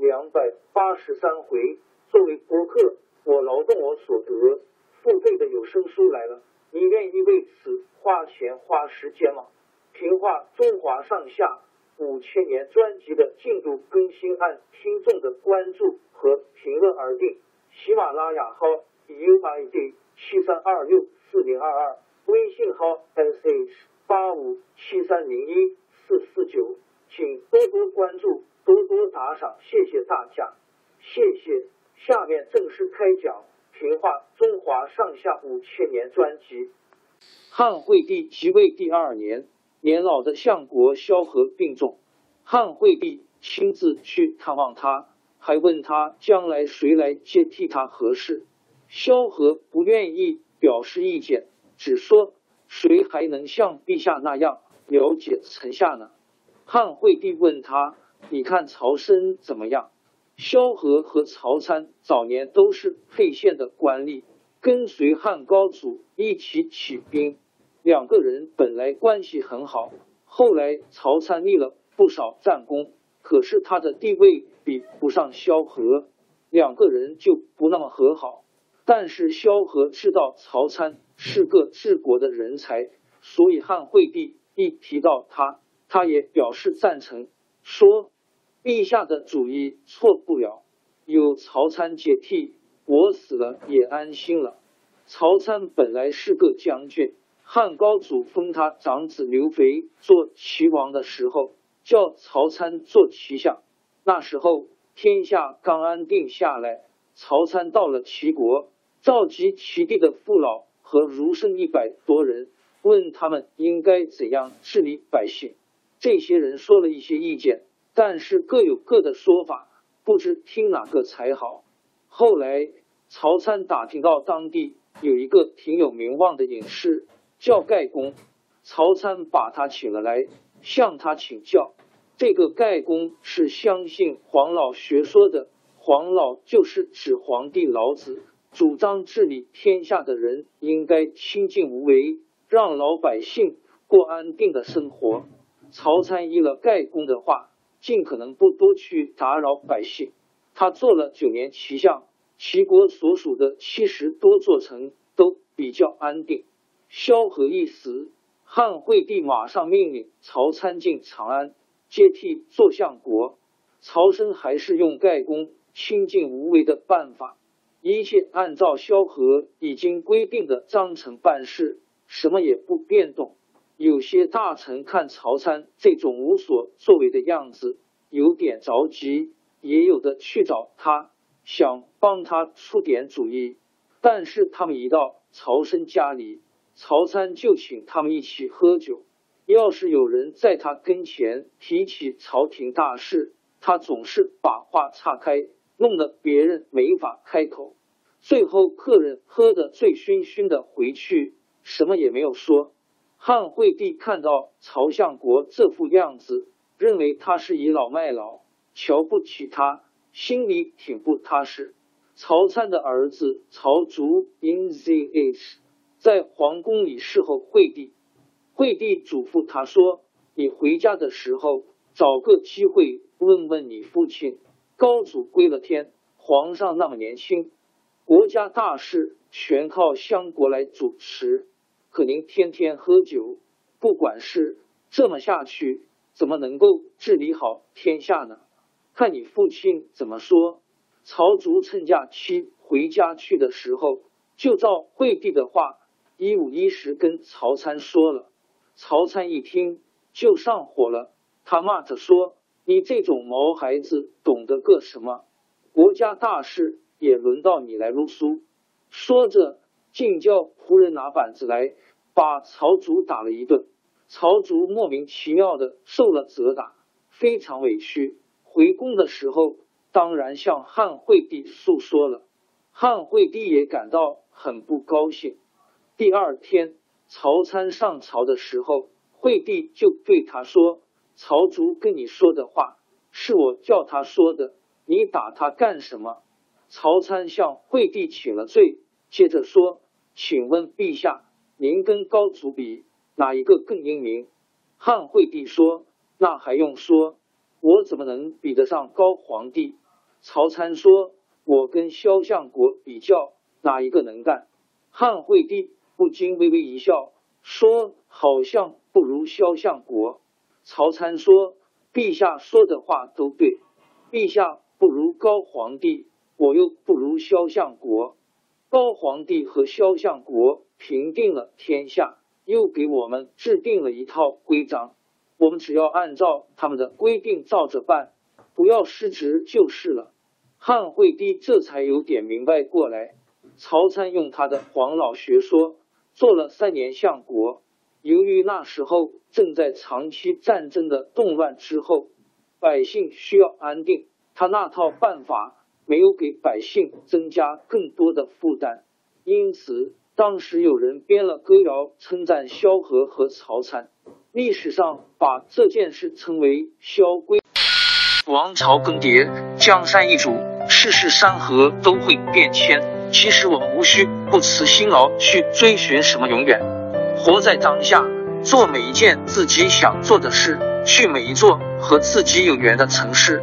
两百八十三回，作为博客，我劳动我所得，付费的有声书来了，你愿意为此花钱花时间吗？评话中华上下五千年专辑的进度更新按听众的关注和评论而定。喜马拉雅号 UID 七三二六四零二二，微信号 sh 八五七三零一四四九，请多多关注。多多打赏，谢谢大家，谢谢。下面正式开讲《评话中华上下五千年》专辑。汉惠帝即位第二年，年老的相国萧何病重，汉惠帝亲自去探望他，还问他将来谁来接替他合适。萧何不愿意表示意见，只说谁还能像陛下那样了解臣下呢？汉惠帝问他。你看曹参怎么样？萧何和曹参早年都是沛县的官吏，跟随汉高祖一起起兵。两个人本来关系很好，后来曹参立了不少战功，可是他的地位比不上萧何，两个人就不那么和好。但是萧何知道曹参是个治国的人才，所以汉惠帝一提到他，他也表示赞成，说。陛下的主意错不了，有曹参接替，我死了也安心了。曹参本来是个将军，汉高祖封他长子刘肥做齐王的时候，叫曹参做齐相。那时候天下刚安定下来，曹参到了齐国，召集齐地的父老和儒生一百多人，问他们应该怎样治理百姓。这些人说了一些意见。但是各有各的说法，不知听哪个才好。后来曹参打听到当地有一个挺有名望的隐士，叫盖公。曹参把他请了来，向他请教。这个盖公是相信黄老学说的，黄老就是指皇帝老子，主张治理天下的人应该清静无为，让老百姓过安定的生活。曹参依了盖公的话。尽可能不多去打扰百姓。他做了九年齐相，齐国所属的七十多座城都比较安定。萧何一死，汉惠帝马上命令曹参进长安接替做相国。曹参还是用盖公清静无为的办法，一切按照萧何已经规定的章程办事，什么也不变动。有些大臣看曹参这种无所作为的样子，有点着急，也有的去找他，想帮他出点主意。但是他们一到曹参家里，曹参就请他们一起喝酒。要是有人在他跟前提起朝廷大事，他总是把话岔开，弄得别人没法开口。最后客人喝得醉醺醺的回去，什么也没有说。汉惠帝看到曹相国这副样子，认为他是倚老卖老，瞧不起他，心里挺不踏实。曹参的儿子曹竹 in the h 在皇宫里侍候惠帝，惠帝嘱咐他说：“你回家的时候，找个机会问问你父亲。高祖归了天，皇上那么年轻，国家大事全靠相国来主持。”可您天天喝酒，不管事，这么下去，怎么能够治理好天下呢？看你父亲怎么说。曹竹趁假期回家去的时候，就照惠帝的话，一五一十跟曹参说了。曹参一听就上火了，他骂着说：“你这种毛孩子，懂得个什么？国家大事也轮到你来啰嗦。”说着，竟叫仆人拿板子来，把曹竹打了一顿。曹竹莫名其妙的受了责打，非常委屈。回宫的时候，当然向汉惠帝诉说了。汉惠帝也感到很不高兴。第二天，曹参上朝的时候，惠帝就对他说：“曹竹跟你说的话，是我叫他说的，你打他干什么？”曹参向惠帝请了罪，接着说：“请问陛下，您跟高祖比？”哪一个更英明？汉惠帝说：“那还用说？我怎么能比得上高皇帝？”曹参说：“我跟萧相国比较，哪一个能干？”汉惠帝不禁微微一笑，说：“好像不如萧相国。”曹参说：“陛下说的话都对，陛下不如高皇帝，我又不如萧相国。高皇帝和萧相国平定了天下。”又给我们制定了一套规章，我们只要按照他们的规定照着办，不要失职就是了。汉惠帝这才有点明白过来。曹参用他的黄老学说，做了三年相国。由于那时候正在长期战争的动乱之后，百姓需要安定，他那套办法没有给百姓增加更多的负担，因此。当时有人编了歌谣称赞萧何和曹参，历史上把这件事称为“萧规”。王朝更迭，江山易主，世事山河都会变迁。其实我们无需不辞辛劳去追寻什么永远，活在当下，做每一件自己想做的事，去每一座和自己有缘的城市，